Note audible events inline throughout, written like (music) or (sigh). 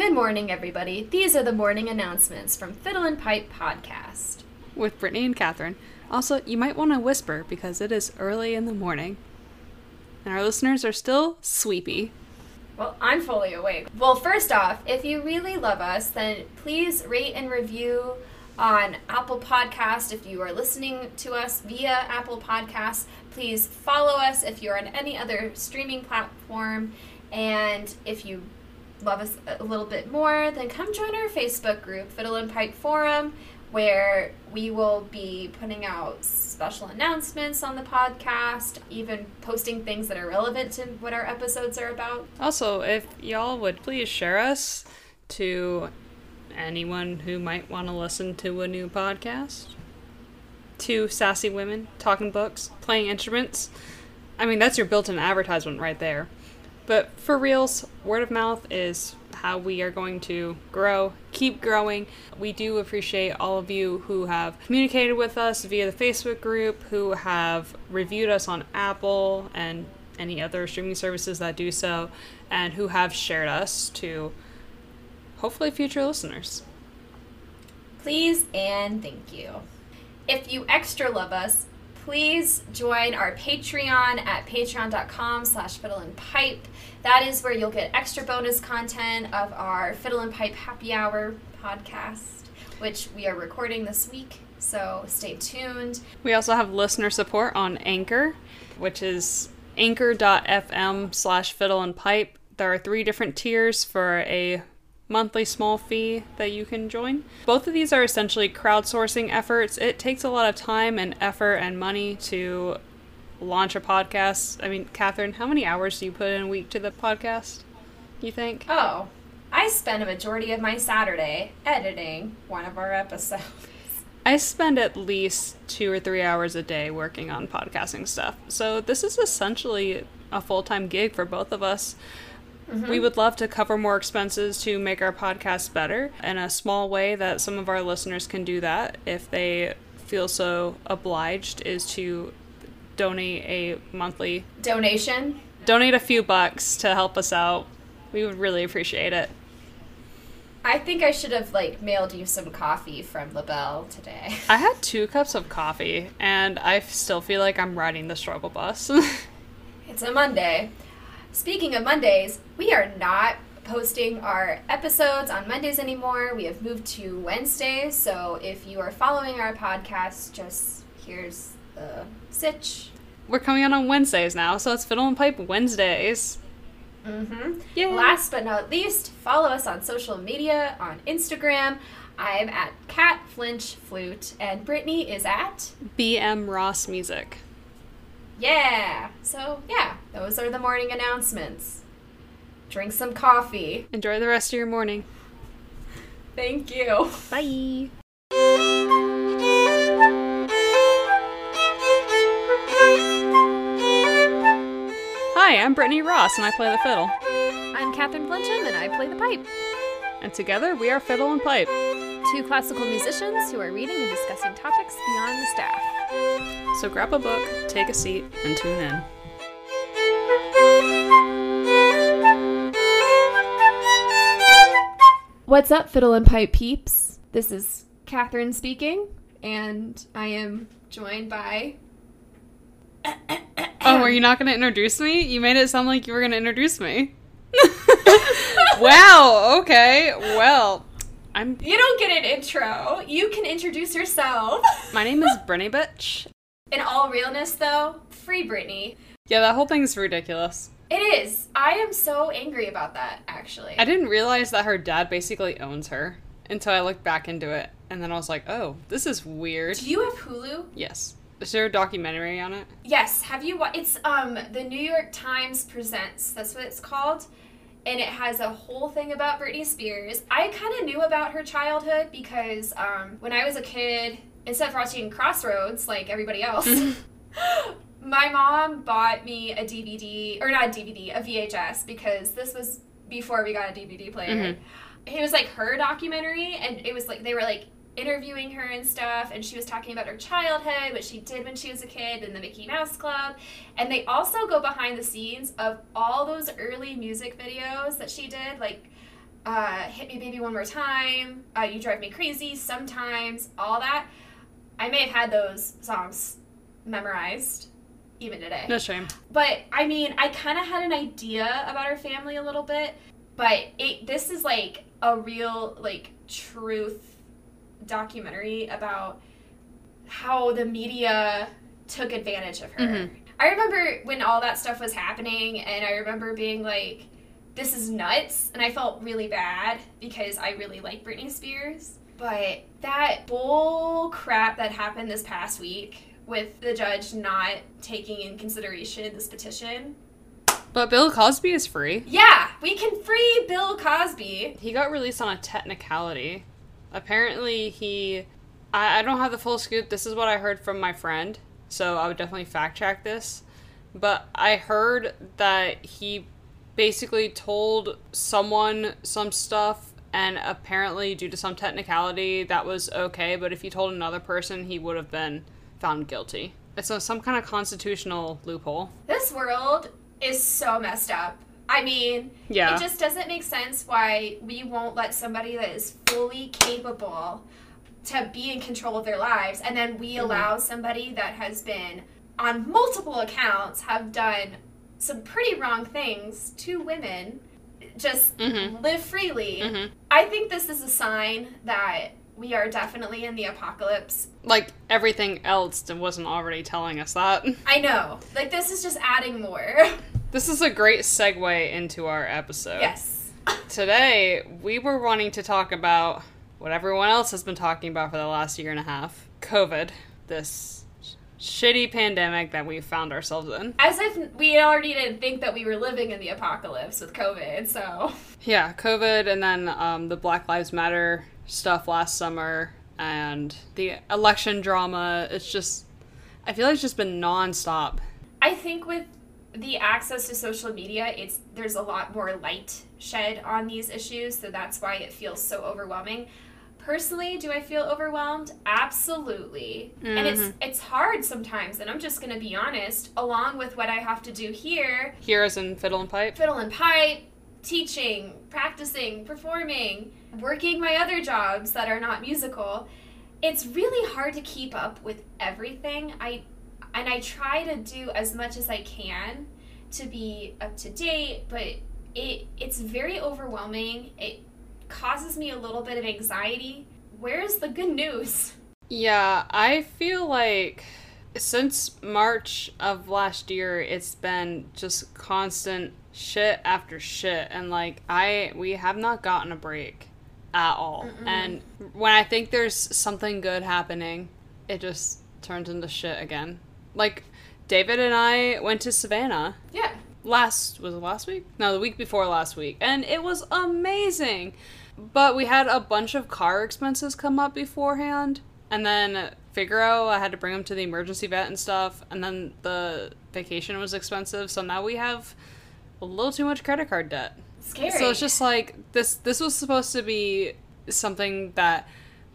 Good morning, everybody. These are the morning announcements from Fiddle and Pipe Podcast. with Brittany and Catherine. Also, you might want to whisper because it is early in the morning. And our listeners are still sleepy. Well, I'm fully awake. Well, first off, if you really love us, then please rate and review on Apple Podcast. If you are listening to us via Apple Podcasts, please follow us if you're on any other streaming platform. And if you love us a little bit more, then come join our Facebook group, Fiddle and Pipe Forum, where we will be putting out special announcements on the podcast, even posting things that are relevant to what our episodes are about. Also, if y'all would please share us to anyone who might want to listen to a new podcast. Two sassy women talking books, playing instruments. I mean, that's your built in advertisement right there. But for reals, word of mouth is how we are going to grow, keep growing. We do appreciate all of you who have communicated with us via the Facebook group, who have reviewed us on Apple and any other streaming services that do so, and who have shared us to hopefully future listeners. Please and thank you. If you extra love us, please join our Patreon at patreon.com slash fiddle and pipe. That is where you'll get extra bonus content of our Fiddle and Pipe Happy Hour podcast, which we are recording this week. So stay tuned. We also have listener support on Anchor, which is anchor.fm slash fiddle and pipe. There are three different tiers for a monthly small fee that you can join. Both of these are essentially crowdsourcing efforts. It takes a lot of time and effort and money to launch a podcast. I mean, Catherine, how many hours do you put in a week to the podcast? You think? Oh, I spend a majority of my Saturday editing one of our episodes. I spend at least two or three hours a day working on podcasting stuff. So this is essentially a full time gig for both of us. Mm-hmm. We would love to cover more expenses to make our podcast better in a small way that some of our listeners can do that if they feel so obliged is to donate a monthly Donation? donate a few bucks to help us out. We would really appreciate it. I think I should have like mailed you some coffee from LaBelle today. I had two cups of coffee and I still feel like I'm riding the struggle bus. (laughs) It's a Monday. Speaking of Mondays, we are not posting our episodes on Mondays anymore. We have moved to Wednesdays. So if you are following our podcast, just here's the sitch. We're coming out on Wednesdays now, so it's Fiddle and Pipe Wednesdays. Mm-hmm. Yay. Last but not least, follow us on social media on Instagram. I'm at Cat Flinch Flute, and Brittany is at BM Ross Music. Yeah. So yeah, those are the morning announcements. Drink some coffee. Enjoy the rest of your morning. Thank you. Bye. Hi, I'm Brittany Ross and I play the fiddle. I'm Catherine Flinchum, and I play the pipe. And together we are Fiddle and Pipe. Two classical musicians who are reading and discussing topics beyond the staff. So grab a book, take a seat, and tune in. What's up, Fiddle and Pipe peeps? This is Catherine speaking, and I am joined by. Oh, were you not going to introduce me? You made it sound like you were going to introduce me. (laughs) wow, okay. Well, I'm You don't get an intro. You can introduce yourself. my name is Brenny Bitch. In all realness, though, free Britney. Yeah, that whole thing's ridiculous. It is. I am so angry about that, actually. I didn't realize that her dad basically owns her until I looked back into it, and then I was like, "Oh, this is weird." Do you have Hulu? Yes. Is there a documentary on it? Yes. Have you? wa- It's um the New York Times presents. That's what it's called, and it has a whole thing about Britney Spears. I kind of knew about her childhood because um when I was a kid, instead of watching Crossroads like everybody else, (laughs) (laughs) my mom bought me a DVD or not a DVD, a VHS because this was before we got a DVD player. It was like her documentary, and it was like they were like interviewing her and stuff, and she was talking about her childhood, what she did when she was a kid, and the Mickey Mouse Club. And they also go behind the scenes of all those early music videos that she did, like uh, Hit Me Baby One More Time, uh, You Drive Me Crazy, Sometimes, all that. I may have had those songs memorized even today. No shame. But I mean, I kind of had an idea about her family a little bit, but it this is like a real like truth documentary about how the media took advantage of her. Mhm. I remember when all that stuff was happening and I remember being like this is nuts and I felt really bad because I really like Britney Spears. But that bull crap that happened this past week with the judge not taking in consideration this petition. But Bill Cosby is free. Yeah, we can free Bill Cosby. He got released on a technicality. Apparently, he. I, I don't have the full scoop. This is what I heard from my friend, so I would definitely fact check this. But I heard that he basically told someone some stuff, and apparently, due to some technicality, that was okay. But if he told another person, he would have been found guilty. It's a, some kind of constitutional loophole. This world is so messed up. I mean, Yeah. it just doesn't make sense why we won't let somebody that is fully capable to be in control of their lives and then we allow somebody that has been on multiple accounts have done some pretty wrong things to women just Mhm. live freely. Mhm. I think this is a sign that we are definitely in the apocalypse. Like everything else that wasn't already telling us that. I know. Like this is just adding more. (laughs) This is a great segue into our episode. yes. Today, we were wanting to talk about what everyone else has been talking about for the last year and a half COVID. This sh- shitty pandemic that we found ourselves in. As if we already didn't think that we were living in the apocalypse with COVID, so. Yeah, COVID and then um, the Black Lives Matter stuff last summer and the election drama. It's just, I feel like it's just been nonstop. I think with the access to social media, it's there's a lot more light shed on these issues, so that's why it feels so overwhelming. Personally, do I feel overwhelmed? Absolutely. And it's mm-hmm. it's hard sometimes, and I'm just going to be honest, along with what I have to do here, Heroes and Fiddle and Pipe. fiddle and pipe, teaching, practicing, performing, working my other jobs that are not musical. It's really hard to keep up with everything. I and I try to do as much as I can to be up to date, but it it's very overwhelming. It causes me a little bit of anxiety. Where's the good news? Yeah, I feel like since March of last year, it's been just constant shit after shit, and like I we have not gotten a break at all. And when I think there's something good happening, it just turns into shit again. Like David and I went to Savannah Yeah. last was it last week? No, the week before last week, and it was amazing. But we had a bunch of car expenses come up beforehand, and then Figaro, I had to bring him to the emergency vet and stuff, and then the vacation was expensive, so now we have a little too much credit card debt. Scary. So it's just like this. This was supposed to be something that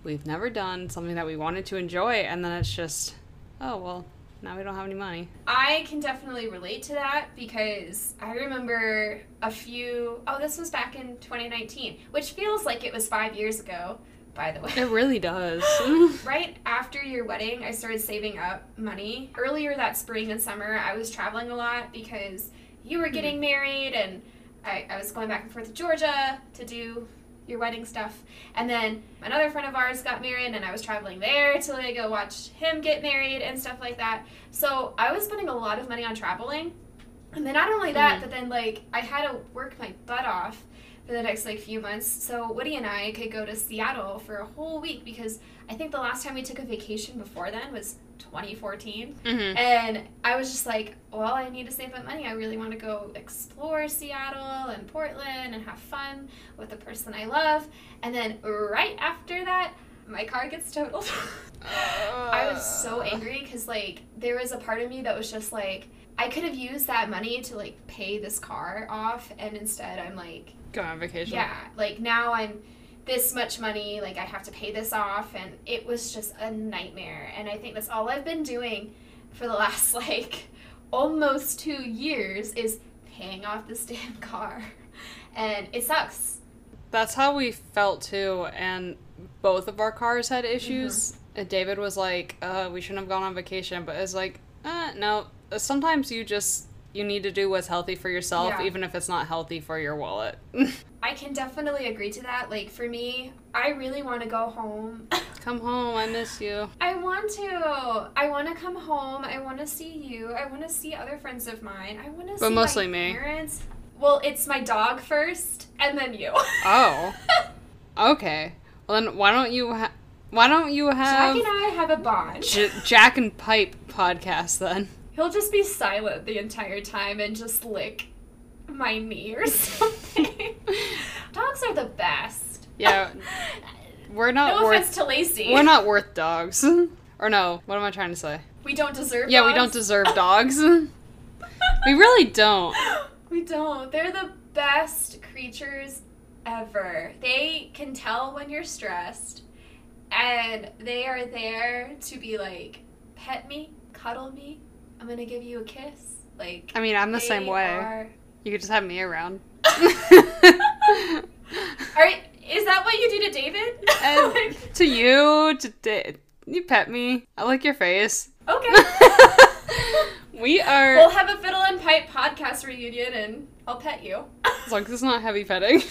we've never done, something that we wanted to enjoy, and then it's just, oh well, now we don't have any money. I can definitely relate to that because I remember a few. Oh, this was back in 2019, which feels like it was five years ago, by the (laughs) way. It really does. (laughs) (laughs) right after your wedding, I started saving up money. Earlier that spring and summer, I was traveling a lot because you were getting mm-hmm. married and I, I was going back and forth to Georgia to do your wedding stuff. And then another friend of ours got married and I was traveling there to like, go watch him get married and stuff like that. So I was spending a lot of money on traveling. And then not only that, Mhm. but then like I had to work my butt off for the next like few months. So Woody and I could go to Seattle for a whole week because I think the last time we took a vacation before then was 2014. hmm And I was just like, well, I need to save up money. I really want to go explore Seattle and Portland and have fun with the person I love. And then right after that, my car gets totaled. (laughs) I was so angry because, like, there was a part of me that was just like, I could have used that money to, like, pay this car off. And instead, I'm like, Go on vacation. yeah, like now I'm this much money, like I have to pay this off, and it was just a nightmare. And I think that's all I've been doing for the (laughs) last like almost two years is paying off this (laughs) damn car, and it sucks. That's how we felt too, and both of our cars had issues. And David was like, uh, "We shouldn't have gone on vacation," but it's like, uh, no. Sometimes you just you need to do what's healthy for yourself, Yeah. even if it's not healthy for your wallet. (laughs) I can definitely agree to that. Like for me, I really want to go home. (laughs) Come home, I miss you. I want to. I want to come home. I want to see you. I want to see other friends of mine. I want to see mostly my me. parents. Well, it's my dog first, and then you. Oh, (laughs) okay. Well then, why don't you ha- why don't you have Jack and I have a bond. J- Jack and Pipe podcast then? He'll just be silent the entire time and just lick my knee or (laughs) something. Dogs are the best. Yeah, (laughs) we're not no worth offense to Lacey. we're not worth dogs. (laughs) Or no, what am I trying to say? We don't deserve. Yeah, we don't deserve dogs. we really don't. We don't. They're the best creatures ever. They can tell when you're stressed, and they are there to be like, pet me, cuddle me. I'm gonna give you a kiss. Like, I mean, I'm the same way. Are... You could just have me around. (laughs) (laughs) Are is that what you do to David? (laughs) Like, to you, to da- you pet me. I like your face. okay. we are. We'll have a fiddle and pipe podcast reunion, and I'll pet you. as long as it's not heavy petting.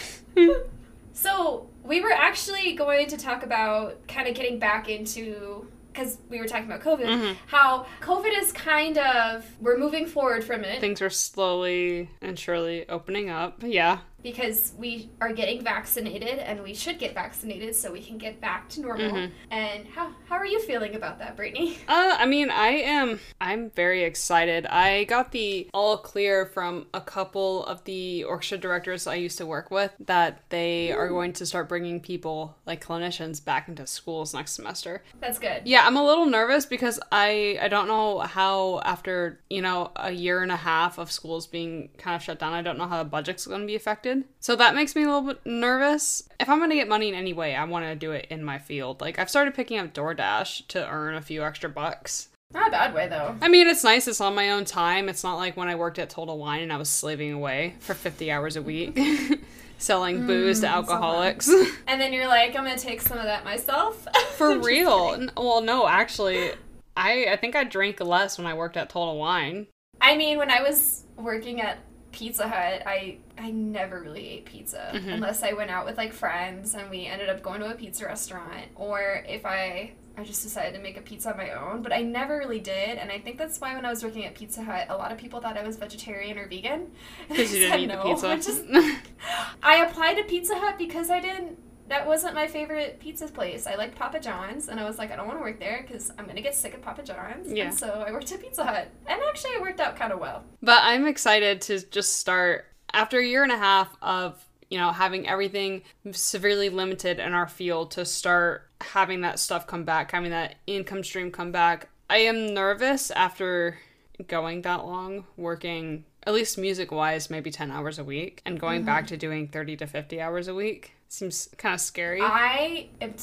So we were actually going to talk about kind of getting back into because we were talking about COVID, Mhm. how COVID is kind of we're moving forward from it Things are slowly and surely opening up. Yeah. Because we are getting vaccinated and we should get vaccinated so we can get back to normal. Mhm. And how how are you feeling about that, Brittany? (laughs) Uh, I mean, I am. I'm very excited. I got the all clear from a couple of the orchestra directors I used to work with that they are going to start bringing people like clinicians back into schools next semester. That's good. Yeah, I'm a little nervous because I I don't know how after you know a year and a half of schools being kind of shut down, I don't know how the budget's going to be affected. So that makes me a little bit nervous. If I'm going to get money in any way, I want to do it in my field. Like I've started picking up DoorDash to earn a few extra bucks. Not a bad way though. I mean, it's nice. It's on my own time. It's not like when I worked at Total Wine and I was slaving away for 50 hours a week (laughs) selling booze to Mm, so alcoholics. (laughs) And then you're like, I'm gonna take some of that myself. (laughs) For real. N- Well, no, actually, I I think I drank less when I worked at Total Wine. I mean, when I was working at Pizza Hut, I I never really ate pizza Mhm. unless I went out with like friends and we ended up going to a pizza restaurant, or if I I just decided to make a pizza on my own. But I never really did, and I think that's why when I was working at Pizza Hut, a lot of people thought I was vegetarian or vegan. (laughs) Because you didn't eat said the pizza. is- (laughs) I applied to Pizza Hut because I didn't. That wasn't my favorite pizza place. I liked Papa John's, and I was like, I don't want to work there because I'm gonna get sick of Papa John's. Yeah. And so I worked at Pizza Hut, and actually it worked out kind of well. but I'm excited to just start after a year and a half of you know having everything severely limited in our field to start having that stuff come back, having that income stream come back. I am nervous after going that long working at least music wise maybe 10 hours a week and going back mm-hmm. to doing 30 to 50 hours a week seems kind of scary I am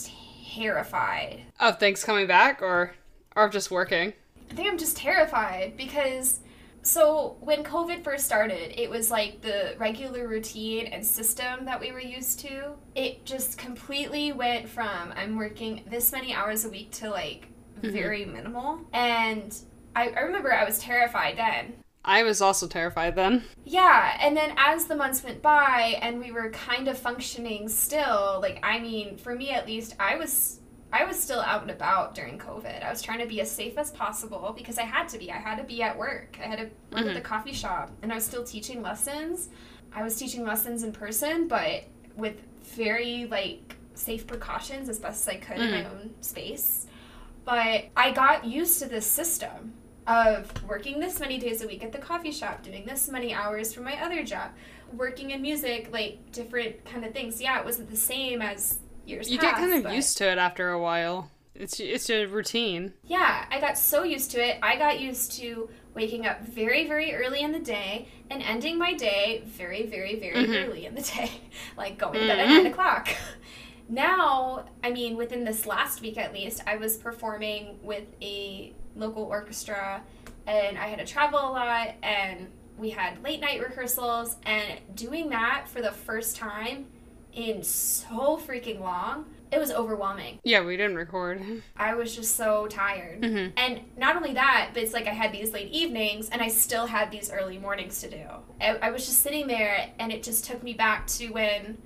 terrified. of things coming back or or of just working I think I'm just terrified because so when COVID first started, it was like the regular routine and system that we were used to. It just completely went from I'm working this many hours a week to like mm-hmm. very minimal. And I, I remember I was terrified then. I was also terrified then Yeah, and then as the months went by and we were kind of functioning still, like I mean, for me at least, I was I was still out and about during COVID. I was trying to be as safe as possible because I had to be. I had to be at work. I had to work at the mm-hmm. coffee shop and I was still teaching lessons. I was teaching lessons in person, but with very like safe precautions as best as I could in my mm. own space. But I got used to this system of working this many days a week at the coffee shop, doing this many hours for my other job, working in music, like different kind of things. Yeah, it wasn't the same as years you get kind of but- used to it after a while it's it's a routine Yeah, I got so used to it. I got used to waking up very, very early in the day and ending my day very, very, very Mhm. early in the day, (laughs) like going to bed at Mhm. nine o'clock. (laughs) Now, I mean, within this last week at least, I was performing with a local orchestra and I had to travel a lot and we had late night rehearsals and doing that for the first time in so freaking long. It was overwhelming. Yeah, we didn't record. (laughs) I was just so tired. Mhm. And not only that, but it's like I had these late evenings and I still had these early mornings to do. I, I was just sitting there and it just took me back to when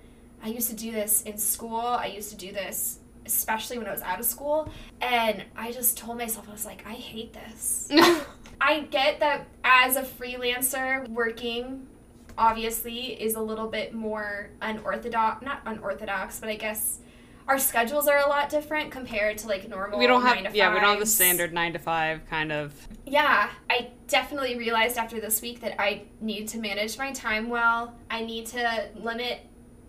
I used to do this in school. I used to do this especially when I was out of school. And I just told myself, I was like, I hate this. (laughs) I get that as a freelancer working obviously is a little bit more unorthodox not unorthodox but i guess our schedules are a lot different compared to like normal we don't nine have yeah, we don't have the standard 9 to 5 kind of. yeah i definitely realized after this week that i need to manage my time well i need to limit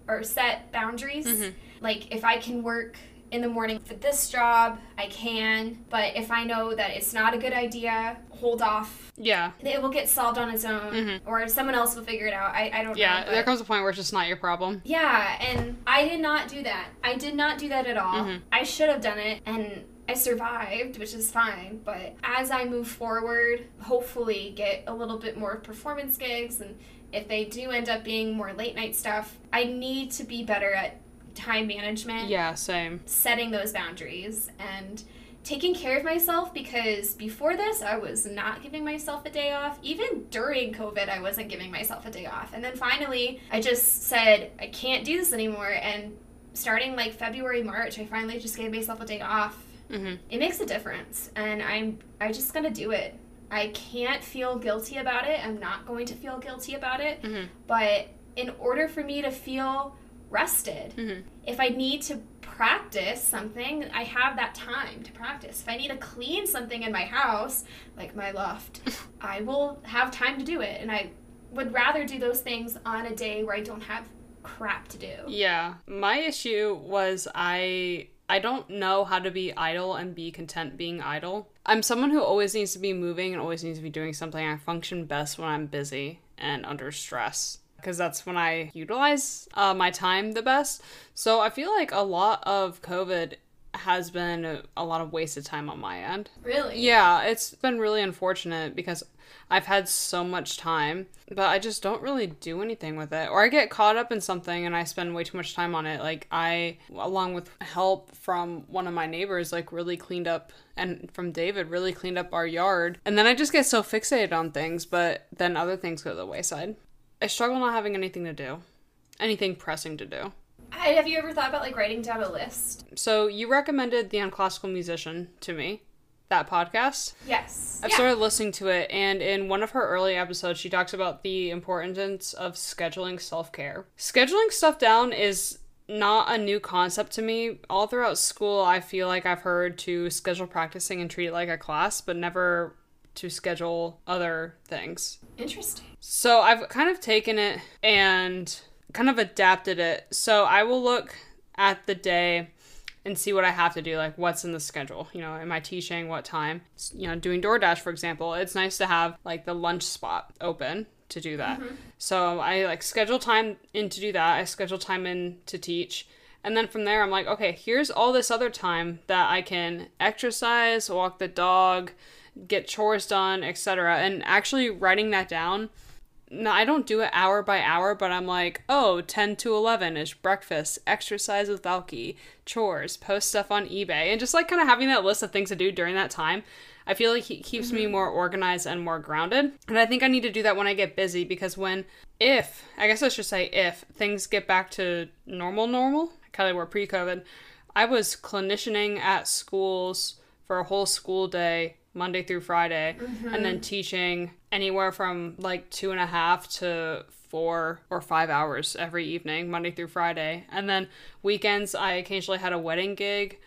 or set boundaries Mhm. like if i can work in the morning for this job i can but if i know that it's not a good idea hold off Yeah. it will get solved on its own Mhm. or someone else will figure it out i, I don't Yeah, know there comes a point where it's just not your problem. yeah and i did not do that i did not do that at all Mhm. i should have done it and i survived which is fine but as i move forward hopefully get a little bit more performance gigs and if they do end up being more late night stuff i need to be better at time management Yeah, same. setting those boundaries and taking care of myself because before this I was not giving myself a day off. Even during COVID I wasn't giving myself a day off. And then finally I just said I can't do this anymore and starting like February March I finally just gave myself a day off. Mhm. It makes a difference and I'm I just going to do it. I can't feel guilty about it. I'm not going to feel guilty about it. Mhm. But in order for me to feel rested, Mhm. if I need to practice something, I have that time to practice. If I need to clean something in my house, like my loft, (laughs) I will have time to do it. And I would rather do those things on a day where I don't have crap to do. Yeah. My issue was I I don't know how to be idle and be content being idle. I'm someone who always needs to be moving and always needs to be doing something. I function best when I'm busy and under stress because that's when I utilize uh, my time the best. So I feel like a lot of COVID has been a lot of wasted time on my end. Really? Yeah, it's been really unfortunate because I've had so much time, but I just don't really do anything with it. Or I get caught up in something and I spend way too much time on it. Like I along with help from one of my neighbors like really cleaned up and from David really cleaned up our yard. And then I just get so fixated on things, but then other things go to the wayside. I struggle not having anything to do. Anything pressing to do. I- Have you ever thought about like writing down a list? So you recommended The Unclassical Musician to me, that podcast. Yes. I've yeah. started listening to it, and in one of her early episodes, she talks about the importance of scheduling self care. Scheduling stuff down is not a new concept to me. All throughout school, I feel like I've heard to schedule practicing and treat it like a class, but never to schedule other things. Interesting. So I've kind of taken it and kind of adapted it. So I will look at the day and see what I have to do, like what's in the schedule. You know, am I teaching? What time? You know, doing DoorDash, for example, it's nice to have like the lunch spot open to do that. Mm-hmm. So I like schedule time in to do that. I schedule time in to teach. And then from there, I'm like, okay, here's all this other time that I can exercise, walk the dog, get chores done, etc. And actually writing that down no, I don't do it hour by hour, but I'm like, oh, 10 to 11 is breakfast, exercise with Valky, chores, post stuff on eBay, and just like kind of having that list of things to do during that time. I feel like it keeps me mm-hmm. more organized and more grounded. And I think I need to do that when I get busy because when, if, I guess I should say if, things get back to normal, normal, kind of were pre COVID, I was clinicianing at schools for a whole school day, Monday through Friday, and then mm-hmm. teaching anywhere from like two and a half to four or five hours every evening, Monday through Friday. And then weekends, I occasionally had a wedding gig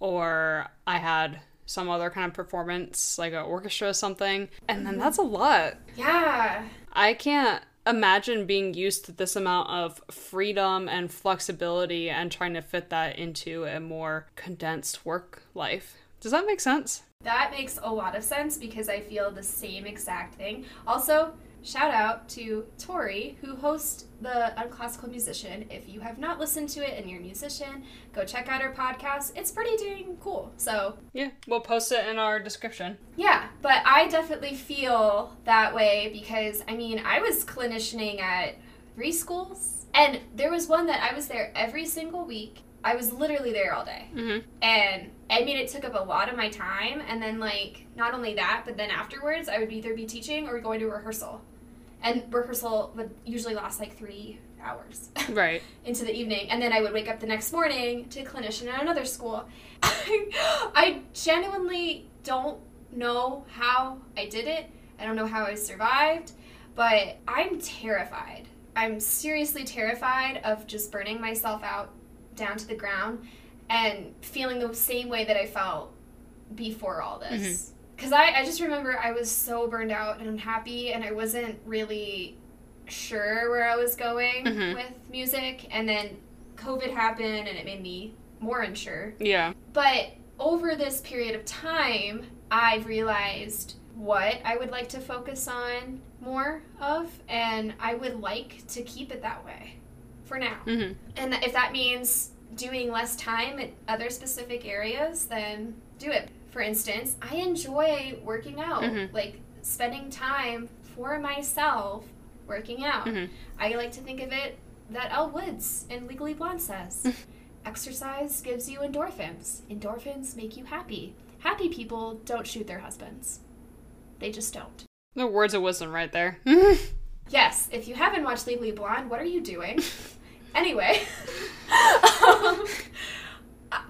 or I had some other kind of performance, like an orchestra or something. And then mm-hmm. that's a lot. Yeah. I can't imagine being used to this amount of freedom and flexibility and trying to fit that into a more condensed work life. Does that make sense? That makes a lot of sense because I feel the same exact thing. Also, shout out to Tori, who hosts the Unclassical Musician. If you have not listened to it and you're a musician, go check out her podcast. It's pretty dang cool. So, Yeah, we'll post it in our description. yeah, but I definitely feel that way because, I mean, I was clinicianing at three schools And there was one that I was there every single week. I was literally there all day. Mhm. And I mean, it took up a lot of my time. And then, like, not only that, but then afterwards, I would either be teaching or going to rehearsal. And rehearsal would usually last like three hours (laughs) Right. into the evening. And then I would wake up the next morning to clinician at another school. (laughs) I genuinely don't know how I did it. I don't know how I survived, but I'm terrified. I'm seriously terrified of just burning myself out down to the ground and feeling the same way that I felt before all this. Because I, I just remember I was so burned out and unhappy, and I wasn't really sure where I was going Mhm. with music. And then COVID happened, and it made me more unsure. Yeah. But over this period of time, I've realized what I would like to focus on more of, and I would like to keep it that way for now. Mhm. And if that means doing less time at other specific areas, then do it. For instance, I enjoy working out, Mhm. like spending time for myself working out. Mhm. I like to think of it that Elle Woods in Legally Blonde says exercise gives you endorphins. Endorphins make you happy. Happy people don't shoot their husbands, they just don't. The words of wisdom right there. (laughs) Yes, if you haven't watched Legally Blonde, what are you doing? (laughs) anyway. (laughs) Um,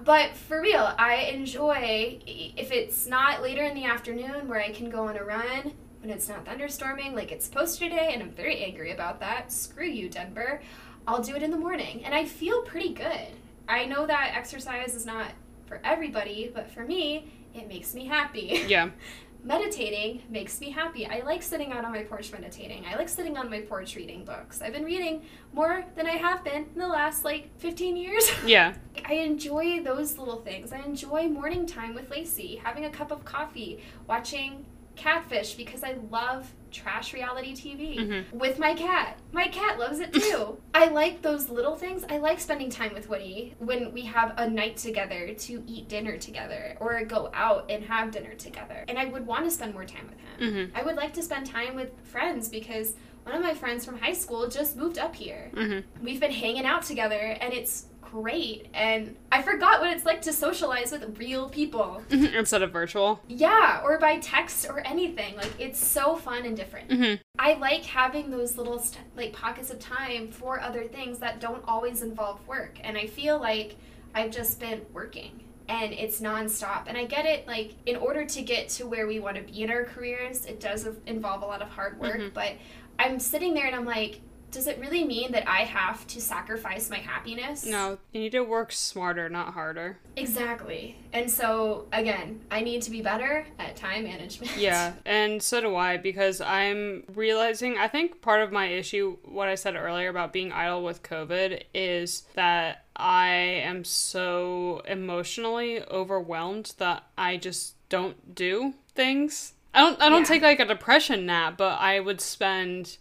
but for real, I enjoy if it's not later in the afternoon where I can go on a run when it's not thunderstorming like it's supposed to today, and I'm very angry about that. Screw you, Denver. I'll do it in the morning, and I feel pretty good. I know that exercise is not for everybody, but for me, it makes me happy yeah. (laughs) meditating makes me happy. I like sitting out on my porch meditating. I like sitting on my porch reading books. I've been reading more than I have been in the last like 15 years. (laughs) Yeah. I enjoy those little things. I enjoy morning time with Lacey, having a cup of coffee, watching Catfish because I love trash reality TV Mhm. with my cat. My cat loves it too. (laughs) I like those little things. I like spending time with Woody when we have a night together to eat dinner together or go out and have dinner together. And I would want to spend more time with him. Mhm. I would like to spend time with friends because one of my friends from high school just moved up here. Mhm. We've been hanging out together and it's great. And I forgot what it's like to socialize with real people. Instead of virtual. Yeah, or by text or anything. Like it's so fun and different. Mhm. I like having those little st- like pockets of time for other things that don't always involve work. And I feel like I've just been working and it's nonstop. And I get it like in order to get to where we want to be in our careers, it does involve a lot of hard work, Mhm. but I'm sitting there and I'm like does it really mean that I have to sacrifice my happiness? No, you need to work smarter, not harder. Exactly. And so, again, I need to be better at time management. Yeah, (laughs) and so do I because I'm realizing I think part of my issue, what I said earlier about being idle with COVID, is that I am so emotionally overwhelmed that I just don't do things. I don't I don't Yeah. take like a depression nap, but I would spend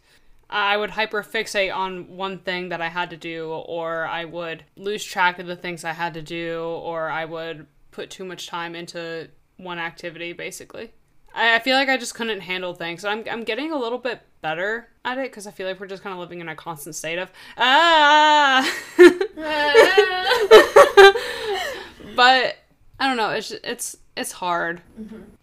I would hyperfixate on one thing that I had to do, or I would lose track of the things I had to do, or I would put too much time into one activity, basically. I, I feel like I just couldn't handle things. I'm, I'm getting a little bit better at it because I feel like we're just kind of living in a constant state of, ah! (laughs) but I don't know. It's it's it's hard.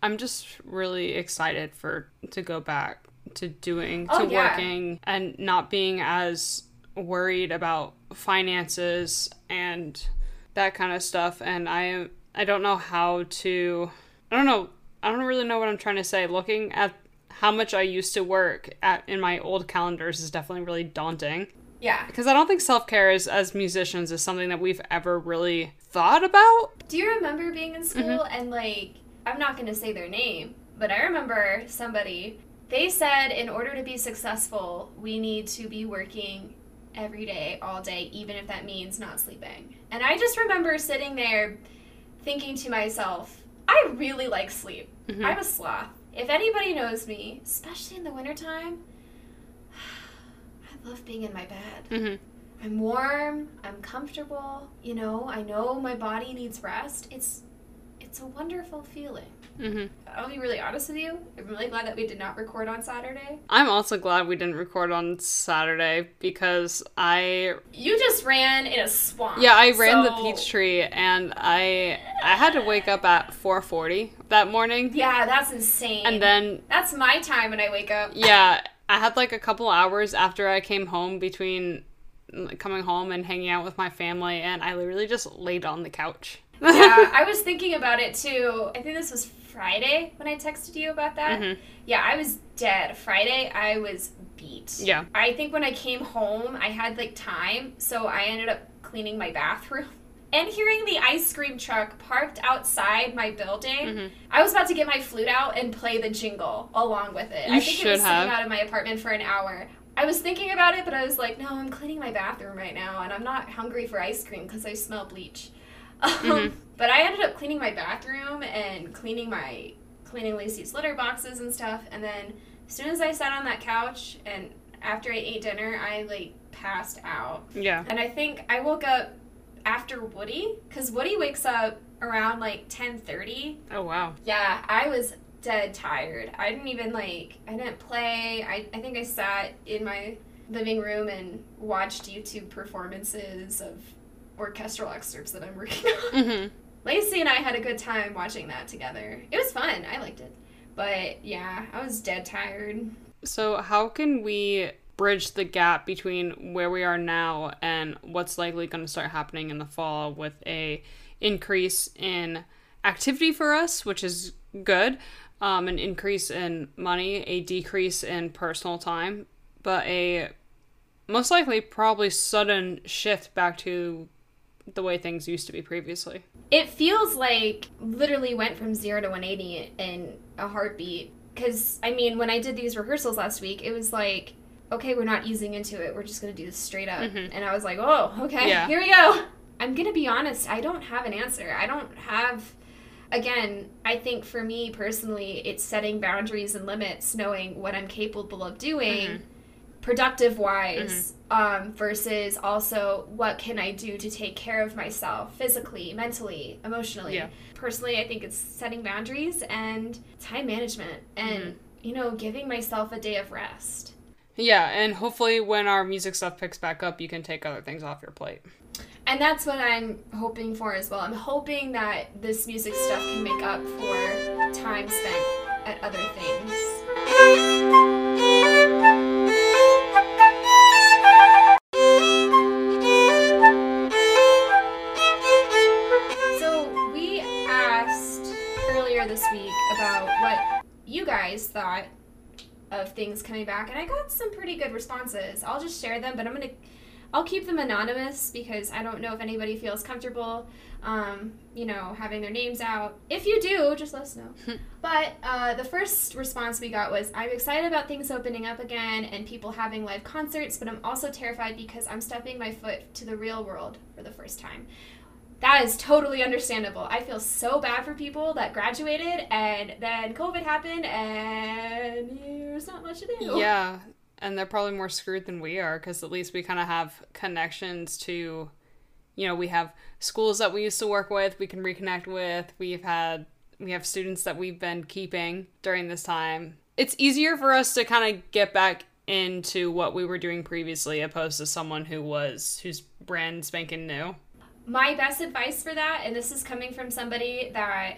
I'm just really excited for to go back to doing to Oh, yeah. working and not being as worried about finances and that kind of stuff. And I I don't know how to. I don't know. I don't really know what I'm trying to say. Looking at how much I used to work at in my old calendars is definitely really daunting yeah. because I don't think self care is as musicians is something that we've ever really thought about. Do you remember being in school Mm-hmm. and like I'm not going to say their name, but I remember somebody they said in order to be successful, we need to be working every day, all day, even if that means not sleeping. And I just remember sitting there thinking to myself, I really like sleep. Mhm. I'm a sloth. If anybody knows me, especially in the wintertime, (sighs) I love being in my bed. hmm I'm warm, I'm comfortable, you know, I know my body needs rest. It's it's a wonderful feeling. hmm I'll be really honest with you. I'm really glad that we did not record on Saturday. I'm also glad we didn't record on Saturday because I You just ran in a swamp. yeah I ran the Peachtree and I I had to wake up at 4:40 that morning Yeah, that's insane. and then that's my time when I wake up. yeah I had like a couple hours after I came home between coming home and hanging out with my family and I literally just laid on the couch. Yeah, (laughs) I was thinking about it too. I think this was Friday when I texted you about that. Mhm. Yeah, I was dead. Friday, I was beat. Yeah. I think when I came home, I had like time, so I ended up cleaning my bathroom. (laughs) And hearing the ice cream truck parked outside my building, Mhm. I was about to get my flute out and play the jingle along with it. You I think it was have. sitting out of my apartment for an hour. I was thinking about it, but I was like, no, I'm cleaning my bathroom right now, and I'm not hungry for ice cream because I smell bleach. Um, Mhm. But I ended up cleaning my bathroom and cleaning my cleaning Lacey's litter boxes and stuff, and then as soon as I sat on that couch and after I ate dinner, I like passed out. Yeah. And I think I woke up after Woody because Woody wakes up around like ten thirty. Oh wow. Yeah, I was dead tired. I didn't even like I didn't play. I I think I sat in my living room and watched YouTube performances of orchestral excerpts that I'm working on. (laughs) Mhm. Lacey and I had a good time watching that together. It was fun. I liked it. But yeah, I was dead tired. So, how can we bridge the gap between where we are now and what's likely going to start happening in the fall with a increase in activity for us, which is good, um, an increase in money, a decrease in personal time, but a most likely probably sudden shift back to the way things used to be previously. It feels like literally went from 0 to 180 in a heartbeat cuz I mean, when I did these rehearsals last week, it was like okay, we're not easing into it. We're just going to do this straight up. Mhm. And I was like, "Oh, okay. Yeah. Here we go." I'm going to be honest, I don't have an answer. I don't have again, I think for me personally, it's setting boundaries and limits, knowing what I'm capable of doing, Mhm. productive wise, um, versus also what can I do to take care of myself physically, mentally, emotionally. Yeah. Personally, I think it's setting boundaries and time management and, Mhm. you know, giving myself a day of rest. Yeah, and hopefully when our music stuff picks back up, you can take other things off your plate. And that's what I'm hoping for as well. I'm hoping that this music stuff can make up for time spent at other things. Of things coming back, and I got some pretty good responses. I'll just share them, but I'm gonna I'll keep them anonymous because I don't know if anybody feels comfortable, um, you know, having their names out. If you do, just let us know. (laughs) but uh, the first response we got was I'm excited about things opening up again and people having live concerts, but I'm also terrified because I'm stepping my foot to the real world for the first time. That is totally understandable. I feel so bad for people that graduated and then COVID happened and there's not much to do. Yeah, and they're probably more screwed than we are because at least we kind of have connections to, you know, we have schools that we used to work with, we can reconnect with. We've had we have students that we've been keeping during this time. It's easier for us to kind of get back into what we were doing previously opposed to someone who was who's brand spanking new. My best advice for that, and this is coming from somebody that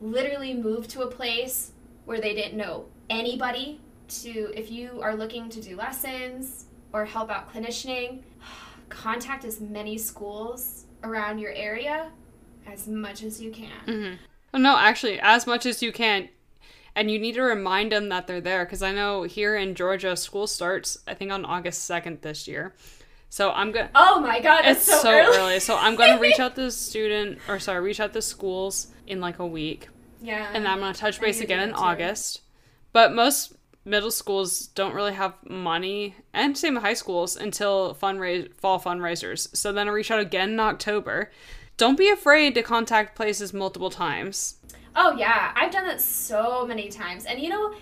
literally moved to a place where they didn't know anybody to if you are looking to do lessons or help out clinicianing, (sighs) contact as many schools around your area as much as you can. Mm-hmm. No, actually, as much as you can. And you need to remind them that they're there because I know here in Georgia, school starts, I think, on August 2nd this year. So I'm going to. Oh my god, It's so, so, early. early. So I'm to reach (laughs) out to the student, or sorry, reach out to schools in like a week. yeah. And I'm going to touch base to again in. August. But most middle schools don't really have money, and same with high schools, until fundraise fall fundraisers. So then I reach out again in October. Don't be afraid to contact places multiple times. Oh yeah, I've done that so many times. And you know,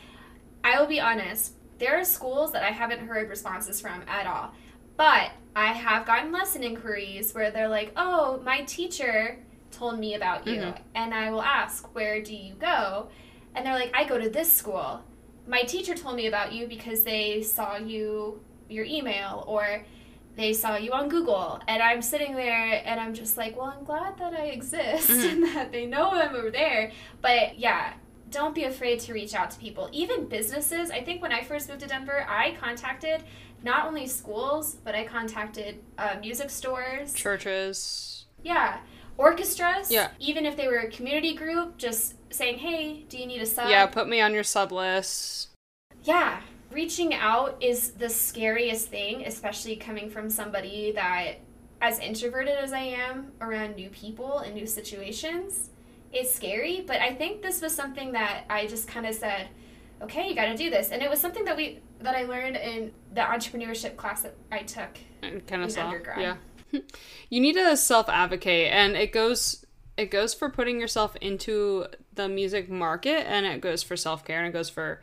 I will be honest, there are schools that I haven't heard responses from at all. But I have gotten lesson inquiries where they're like, "Oh, my teacher told me about you. Mhm. And I will ask, Where do you go? And they're like, I go to this school. My teacher told me about you because they saw you, your email, or they saw you on Google. And I'm sitting there and I'm just like, Well, I'm glad that I exist Mhm. (laughs) and that they know I'm over there. But yeah, don't be afraid to reach out to people. Even businesses. I think when I first moved to Denver, I contacted not only schools, but I contacted uh, music stores. Churches. Yeah. Orchestras. Yeah. Even if they were a community group, just saying, hey, do you need a sub? yeah, put me on your sub list. Yeah. Reaching out is the scariest thing, especially coming from somebody that, as introverted as I am around new people and new situations, it's scary. But I think this was something that I just kind of said, okay, you got to do this. And it was something that we that I learned in the entrepreneurship class that I took. and kind in saw. undergrad. Yeah. (laughs) you need to self advocate and it goes it goes for putting yourself into the music market and it goes for self care and it goes for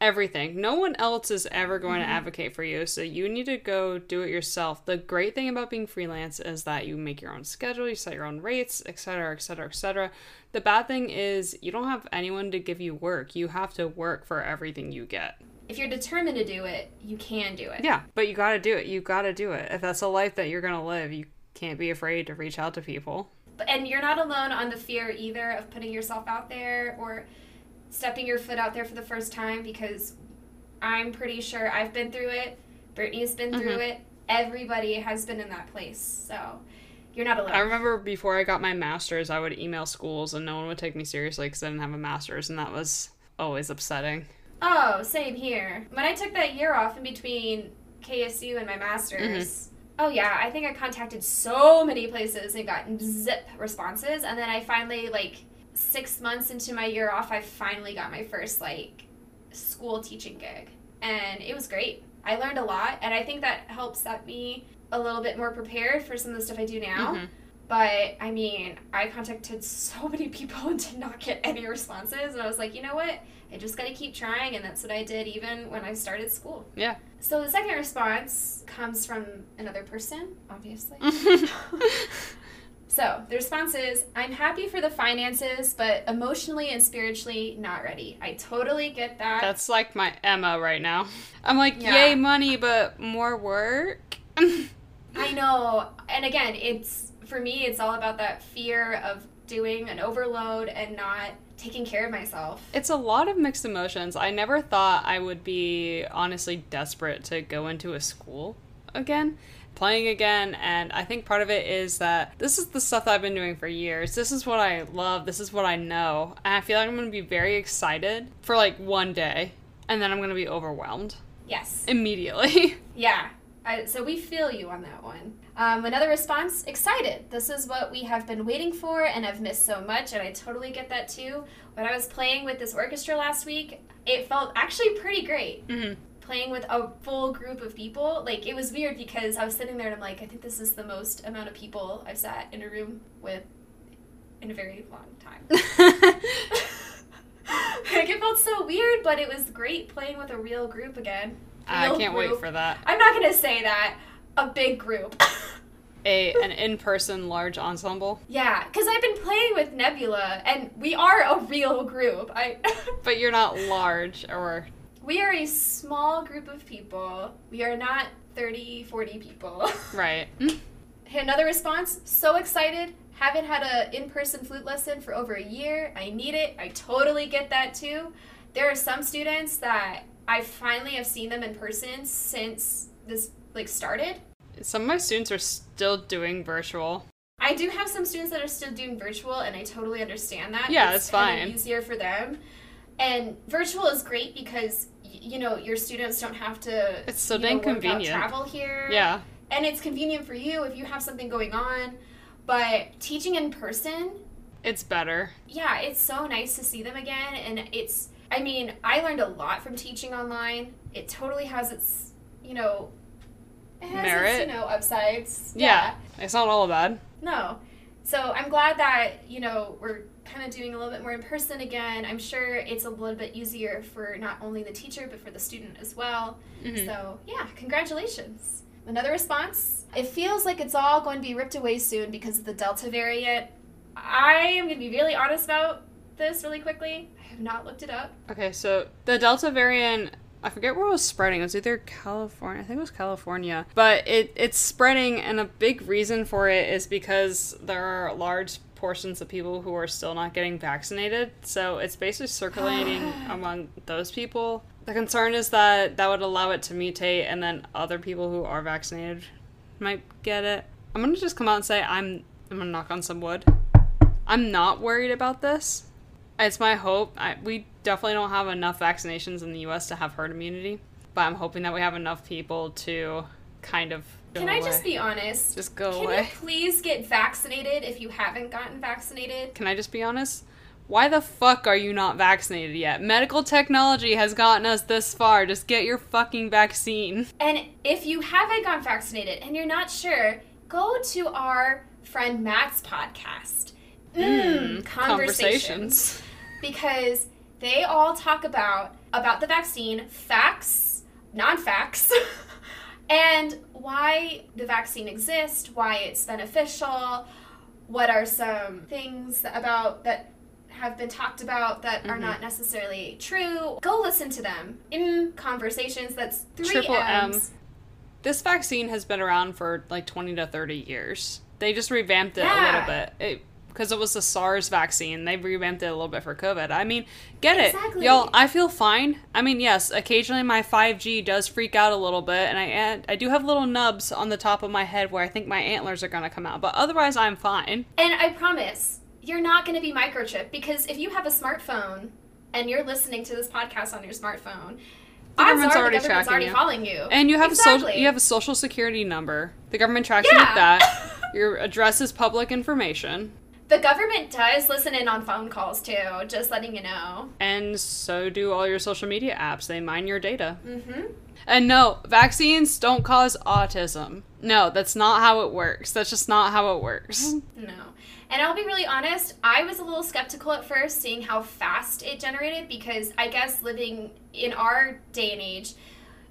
everything. No one else is ever going Mm-hmm. to advocate for you, so you need to go do it yourself. The great thing about being freelance is that you make your own schedule, you set your own rates, etc., etc., etc. The bad thing is you don't have anyone to give you work. You have to work for everything you get. If you're determined to do it, you can do it. Yeah, but you got to do it. You got to do it. If that's a life that you're going to live, you can't be afraid to reach out to people. But- And you're not alone on the fear either of putting yourself out there or stepping your foot out there for the first time because I'm pretty sure I've been through it. Brittany's been through Mhm. it. Everybody has been in that place. So you're not alone. I remember before I got my master's, I would email schools and no one would take me seriously because I didn't have a master's, and that was always upsetting. Oh, same here. When I took that year off in between KSU and my master's, oh yeah, I think I contacted so many places and got zip responses, and then I finally like six months into my year off, I finally got my first like school teaching gig, and it was great. I learned a lot, and I think that helps set me a little bit more prepared for some of the stuff I do now. Mhm. But I mean, I contacted (laughs) so many people and did not get any responses. And I was like, you know what? I just got to keep trying. And that's what I did even when I started school. Yeah. So the second response comes from another person, obviously. (laughs) (laughs) so the response is I'm happy for the finances, but emotionally and spiritually not ready. I totally get that. That's like my Emma right now. (laughs) I'm like, Yeah. yay, money, but more work. I know. And again, it's for me, it's all about that fear of doing an overload and not taking care of myself. It's a lot of mixed emotions. I never thought I would be honestly desperate to go into a school again, playing again, and I think part of it is that this is the stuff that I've been doing for years. This is what I love, this is what I know, and I feel like I'm going to be very excited for like one day, and then I'm going to be overwhelmed Yes. immediately. (laughs) Yeah. I, so we feel you on that one. Um, another response excited. This is what we have been waiting for and have missed so much, and I totally get that too. When I was playing with this orchestra last week, it felt actually pretty great. hmm Playing with a full group of people, like it was weird because I was sitting there and I'm like, I think this is the most amount of people I've sat in a room with in a very long time. (laughs) (laughs) like it felt so weird, but it was great playing with a real group again. I can't wait for that. I'm not gonna say that. A big group. (laughs) A an in-person large ensemble, yeah, because I've been playing with Nebula, and we are a real group. I. (laughs) but you're not large or we are a small group of people. We are not 30, 40 people. (laughs) right. Another response. So excited. Haven't had a in-person flute lesson for over a year. I need it. I totally get that too. There are some students that I finally have seen them in person since this like started. Some of my students are still doing virtual. I do have some students that are still doing virtual, and I totally understand that. Yeah, it's kinda fine. Easier for them, and virtual is great because you know your students don't have to. It's so know, dang out convenient. Travel here. Yeah. and it's convenient for you if you have something going on. But teaching in person, It's better. yeah, it's so nice to see them again, and it's. I mean, I learned a lot from teaching online. It totally has its, you know, it has Merit. its, you know, upsides. Yeah. It's not all bad. No. So I'm glad that, you know, we're kind of doing a little bit more in person again. I'm sure it's a little bit easier for not only the teacher, but for the student as well. Mhm. So, yeah, congratulations. Another response It feels like it's all going to be ripped away soon because of the Delta variant. I am going to be really honest about this really quickly. I have not looked it up. Okay, so the Delta variant, I forget where it was spreading. It was either California, I think it was California, but it it's spreading, and a big reason for it is because there are large portions of people who are still not getting vaccinated. So it's basically circulating (gasps) among those people. The concern is that that would allow it to mutate, and then other people who are vaccinated might get it. I'm gonna just come out and say I'm I'm gonna knock on some wood. I'm not worried about this. It's my hope. I, we definitely don't have enough vaccinations in the U.S. to have herd immunity, but I'm hoping that we have enough people to kind of. Can I just be honest? Just go Can away. you please get vaccinated if you haven't gotten vaccinated? Can I just be honest? Why the fuck are you not vaccinated yet? Medical technology has gotten us this far. Just get your fucking vaccine. And if you haven't gotten vaccinated and you're not sure, go to our friend Matt's podcast. Mm, conversations. Because they all talk about about the vaccine, facts, non-facts, (laughs) and why the vaccine exists, why it's beneficial, what are some things about that have been talked about that are not mm-hmm. necessarily true. Go listen to them in conversations. That's three Triple M. M's. This vaccine has been around for like 20 to 30 years. They just revamped it a little bit. It because it was the SARS vaccine. They revamped it a little bit for COVID. I mean, get it. Exactly. Y'all, I feel fine. I mean, yes, occasionally my 5G does freak out a little bit and I and I do have little nubs on the top of my head where I think my antlers are going to come out, but otherwise I'm fine. And I promise, you're not going to be microchipped because if you have a smartphone and you're listening to this podcast on your smartphone, The government's already the government's tracking already you. following you. And you have a social you have a social security number. The government tracks you with that. (laughs) Your address is public information. The government does listen in on phone calls too, just letting you know. And so do all your social media apps. They mine your data. Mm-hmm. And no, vaccines don't cause autism. No, that's not how it works. That's just not how it works. (laughs) No. And I'll be really honest, I was a little skeptical at first seeing how fast it generated because I guess living in our day and age,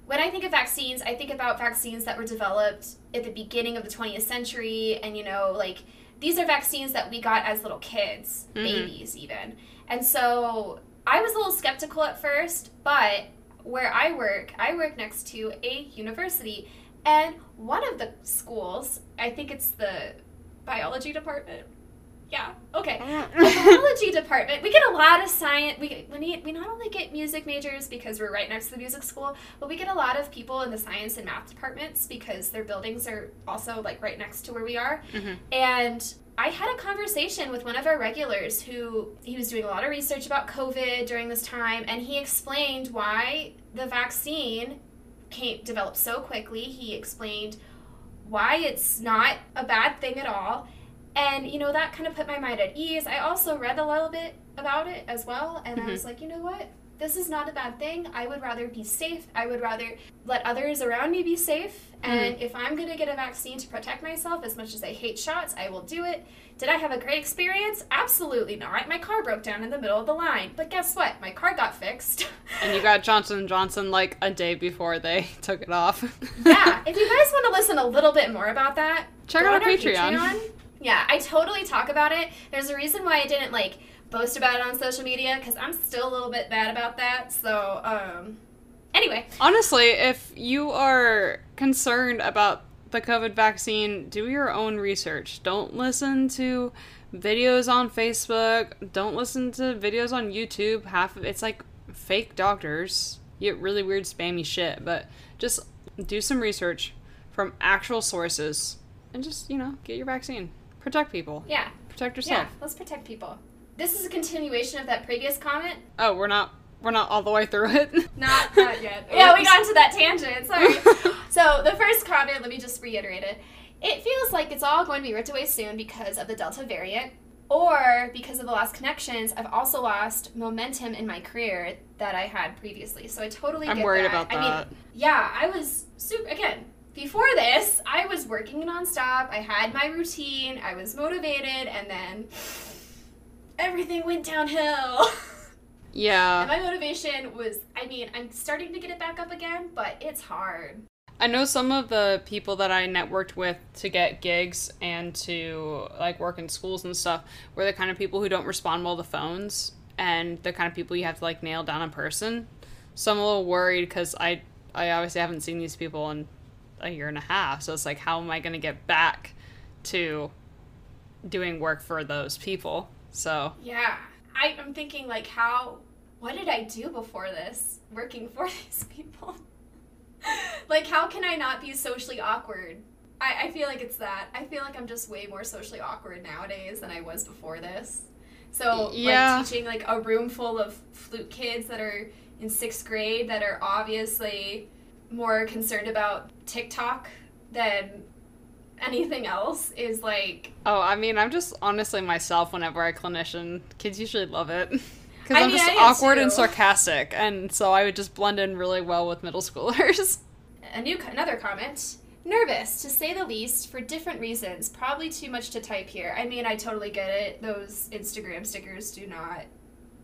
when I think of vaccines, I think about vaccines that were developed at the beginning of the 20th century and, you know, like these are vaccines that we got as little kids, Mhm. babies even. And so I was a little skeptical at first, but where I work, I work next to a university. And one of the schools, I think it's the biology department. Yeah, okay. (laughs) The biology department, we get a lot of science. We, we, need, we not only get music majors because we're right next to the music school, but we get a lot of people in the science and math departments because their buildings are also like right next to where we are. Mhm. And I had a conversation with one of our regulars who he was doing a lot of research about COVID during this time, and he explained why the vaccine came developed so quickly. He explained why it's not a bad thing at all. And you know that kind of put my mind at ease. I also read a little bit about it as well, and I was mm-hmm. like, you know what? This is not a bad thing. I would rather be safe. I would rather let others around me be safe. Mm-hmm. And if I'm going to get a vaccine to protect myself, as much as I hate shots, I will do it. Did I have a great experience? Absolutely not. My car broke down in the middle of the line. But guess what? My car got fixed. (laughs) And you got Johnson Johnson like a day before they (laughs) took it off. yeah, (laughs) if you guys want to listen a little bit more about that, Check out on our Patreon. Yeah, I totally talk about it. There's a reason why I didn't like boast about it on social media because I'm still a little bit bad about that. So, um, anyway, Honestly, if you are concerned about the COVID vaccine, do your own research. Don't listen to videos on Facebook. Don't listen to videos on YouTube. Half of it's like fake doctors. You get really weird spammy shit, but just do some research from actual sources and just, you know, get your vaccine. Protect people. yeah, Protect yourself. yeah, let's protect people. This is a continuation of that previous comment. Oh, we're not we're not all the way through it. (laughs) Not, not yet. (laughs) yeah, we got into that tangent. Sorry. (laughs) so the first comment, let me just reiterate it. It feels like it's all going to be ripped away soon because of the Delta variant, or because of the lost connections. I've also lost momentum in my career that I had previously. So I totally. I'm get worried that. about I that. mean, yeah, I was super. Again, before this, I was working nonstop. I had my routine. I was motivated, and then everything went downhill. (laughs) yeah. And my motivation was, I mean, I'm starting to get it back up again, but it's hard. I know some of the people that I networked with to get gigs and to like work in schools and stuff were the kind of people who don't respond well to phones and the kind of people you have to like nail down in person. So I'm a little worried because I I obviously haven't seen these people in a year and a half. So it's like, how am I going to get back to doing work for those people? So Yeah. I, I'm thinking, like, how, what did I do before this working (laughs) for these people? (laughs) like, how can I not be socially awkward? I, I feel like it's that. I feel like I'm just way more socially awkward nowadays than I was before this. So, Yeah. like, teaching, like, a room full of flute kids that are in sixth grade that are obviously more concerned about TikTok than anything else is like Oh, I mean, I'm just honestly myself whenever I clinician. Kids usually love it. (laughs) Because I I'm mean, just I do awkward and sarcastic, and so I would just blend in really well with middle schoolers. (laughs) a new another comment nervous to say the least for different reasons probably too much to type here i mean i totally get it those instagram stickers do not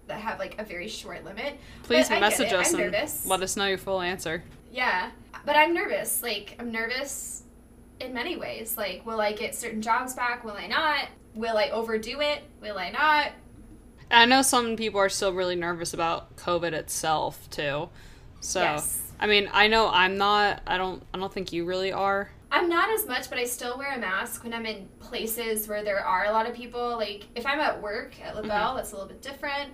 that have like a very short limit Please But message us I'm and nervous. let us know your full answer. Yeah but i'm nervous like i'm nervous in many ways like will i get certain jobs back will i not will i overdo it will i not I know some people are still really nervous about COVID itself too. So, yes I mean, I know I'm not. I don't. I don't think you really are. I'm not as much, but I still wear a mask when I'm in places where there are a lot of people. Like if I'm at work at mm-hmm. LaBelle, that's a little bit different.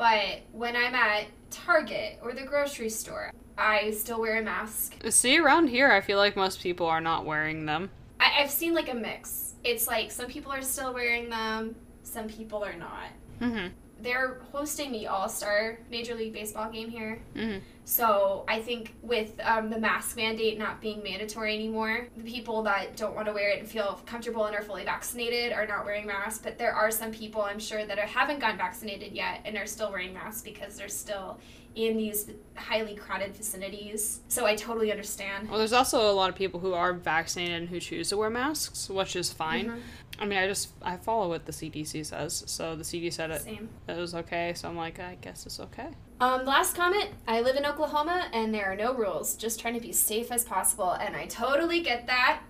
But when I'm at Target or the grocery store, I still wear a mask. See, around here, I feel like most people are not wearing them. I- I've seen like a mix. It's like some people are still wearing them, some people are not. Mm-hmm. They're hosting the All Star Major League Baseball game here. Mm-hmm. So I think with um, the mask mandate not being mandatory anymore, the people that don't want to wear it and feel comfortable and are fully vaccinated are not wearing masks. But there are some people I'm sure that are, haven't gotten vaccinated yet and are still wearing masks because they're still in these highly crowded vicinities. So I totally understand. Well, there's also a lot of people who are vaccinated and who choose to wear masks, which is fine. Mhm. I mean, I just I follow what the CDC says. So the CDC said it, Same. it was okay. So I'm like, I guess it's okay. Um, last comment. I live in Oklahoma and there are no rules. Just trying to be safe as possible. And I totally get that.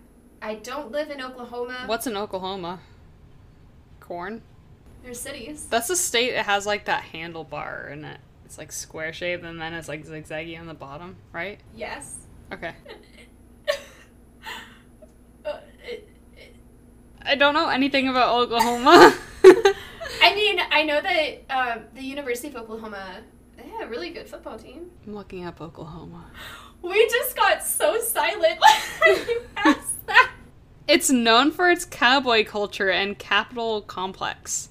I don't live in Oklahoma. What's in Oklahoma? Corn. There's cities. That's a state It has like that handlebar in it. It's like square shaped and then it's like zigzaggy on the bottom, right? Yes. Okay. (laughs) Uh, it- I don't know anything about Oklahoma. (laughs) I mean, I know that um, the University of Oklahoma they have a really good football team. I'm looking up Oklahoma. We just got so silent (laughs) when you asked that. It's known for its cowboy culture and capital complex,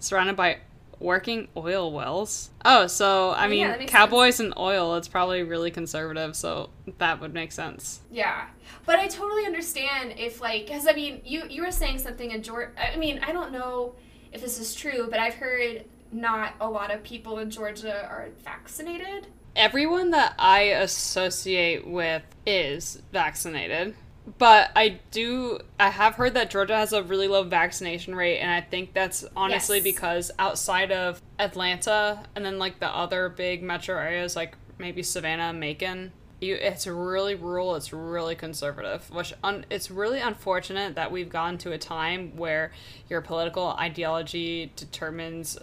surrounded by working oil wells. Oh, so I oh, mean, that makes cowboys and oil, it's probably really conservative, so that would make sense. Yeah, but I totally understand if like, because I mean, you you were saying something in Georgia. I mean, I don't know if this is true, but I've heard not a lot of people in Georgia are vaccinated. Everyone that I associate with is vaccinated. But I do I have heard that Georgia has a really low vaccination rate and I think that's honestly Yes. because outside of Atlanta and then like the other big metro areas like maybe Savannah, Macon, you it's really rural, it's really conservative, which un, it's really unfortunate that we've gone to a time where your political ideology determines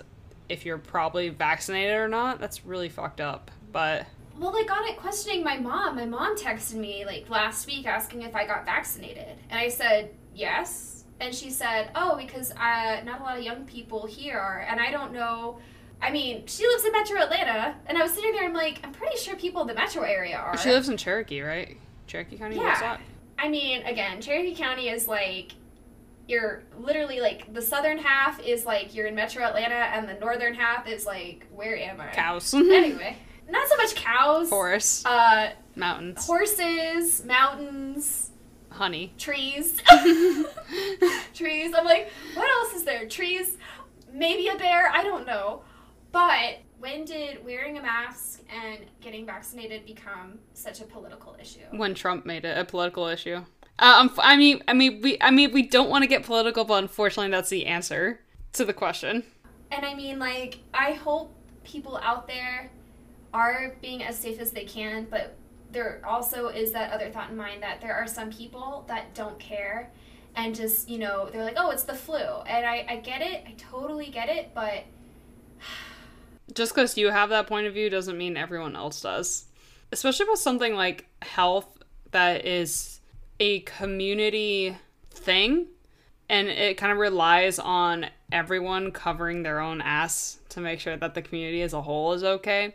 if you're probably vaccinated or not. That's really fucked up. But Well, I got it questioning my mom. My mom texted me like last week asking if I got vaccinated, and I said yes. And she said, "Oh, because uh, not a lot of young people here are." And I don't know. I mean, she lives in Metro Atlanta, and I was sitting there. I'm like, I'm pretty sure people in the Metro area are. She lives in Cherokee, right? Cherokee County. Yeah. I mean, again, Cherokee County is like you're literally like the southern half is like you're in Metro Atlanta, and the northern half is like where am I? Cows. Anyway, (laughs) not so much cows. Forests. Uh, Mountains. horses, mountains, Honey. trees. (laughs) (laughs) trees. I'm like, what else is there? Trees, maybe a bear, I don't know. But when did wearing a mask and getting vaccinated become such a political issue? When Trump made it a political issue. Uh, um, I mean, I mean, we, I mean, we don't want to get political, but unfortunately, that's the answer to the question. And I mean, like, I hope people out there are being as safe as they can, but there also is that other thought in mind that there are some people that don't care and just, you know, they're like, oh, it's the flu. And I, I get it. I totally get it. But (sighs) just because you have that point of view doesn't mean everyone else does. Especially with something like health that is a community thing and it kind of relies on everyone covering their own ass to make sure that the community as a whole is okay.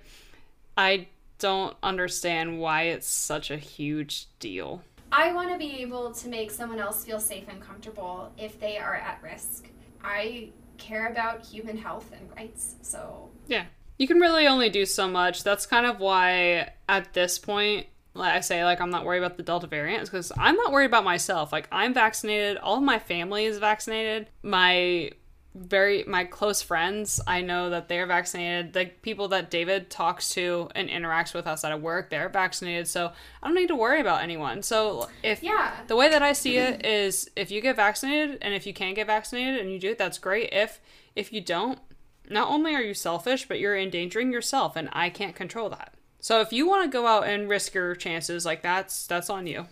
I don't understand why it's such a huge deal. I want to be able to make someone else feel safe and comfortable if they are at risk. I care about human health and rights, so. Yeah. You can really only do so much. That's kind of why, at this point, like I say, like I'm not worried about the Delta variant because I'm not worried about myself. Like I'm vaccinated. All of my family is vaccinated. My very my close friends i know that they're vaccinated. The people that david talks to and interacts with us at work they're vaccinated. So i don't need to worry about anyone. So if yeah. the way that i see it is if you get vaccinated and if you can't get vaccinated and you do it that's great. If if you don't not only are you selfish but you're endangering yourself and i can't control that. So if you want to go out and risk your chances like that's that's on you.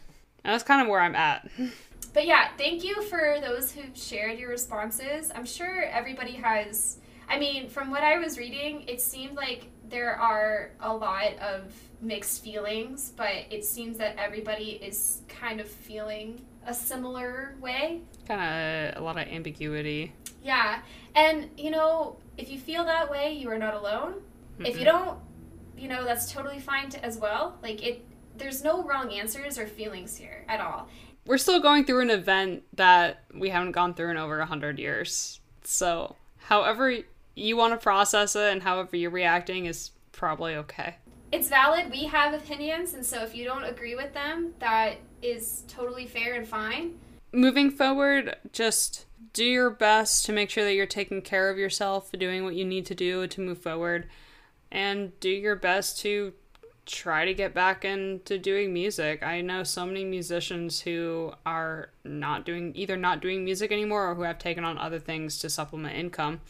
And that's kind of where i'm at (laughs) But yeah, thank you for those who shared your responses. I'm sure everybody has. I mean, from what I was reading, it seemed like there are a lot of mixed feelings, but it seems that everybody is kind of feeling a similar way. Kind of a lot of ambiguity. Yeah. And, you know, if you feel that way, you are not alone. mm If you don't, you know, that's totally fine to, as well. Like, it, there's no wrong answers or feelings here at all we're still going through an event that we haven't gone through in over a hundred years. So, however you want to process it and however you're reacting is probably okay. It's valid. We have opinions, and so if you don't agree with them, that is totally fair and fine. Moving forward, just do your best to make sure that you're taking care of yourself, doing what you need to do to move forward, and do your best to try to get back into doing music. I know so many musicians who are not doing either not doing music anymore or who have taken on other things to supplement income.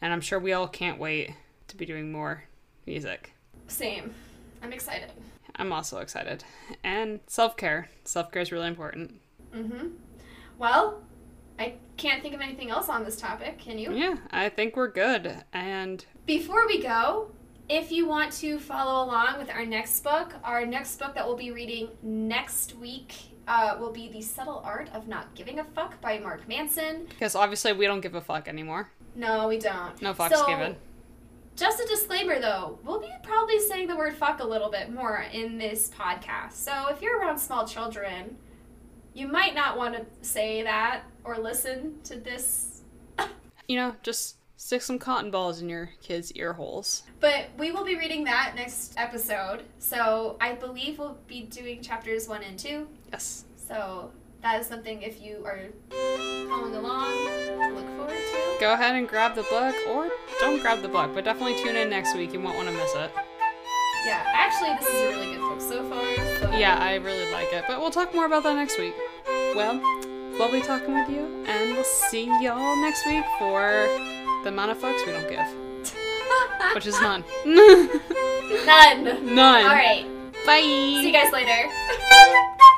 And I'm sure we all can't wait to be doing more music. Same. I'm excited. I'm also excited. And self-care. Self-care is really important. Mhm. Well, I can't think of anything else on this topic. Can you? Yeah, I think we're good. And before we go, if you want to follow along with our next book, our next book that we'll be reading next week uh, will be The Subtle Art of Not Giving a Fuck by Mark Manson. Because obviously we don't give a fuck anymore. No, we don't. No fucks so, given. Just a disclaimer though, we'll be probably saying the word fuck a little bit more in this podcast. So if you're around small children, you might not want to say that or listen to this. (laughs) you know, just Stick some cotton balls in your kids' ear holes. But we will be reading that next episode. So I believe we'll be doing chapters one and two. Yes. So that is something if you are following along to look forward to. Go ahead and grab the book, or don't grab the book, but definitely tune in next week. You won't want to miss it. Yeah, actually, this is a really good book so far. So. Yeah, I really like it, but we'll talk more about that next week. Well, lovely talking with you, and we'll see y'all next week for the amount of fucks we don't give. (laughs) Which is none. none. None. Alright. Bye. See you guys later. (laughs)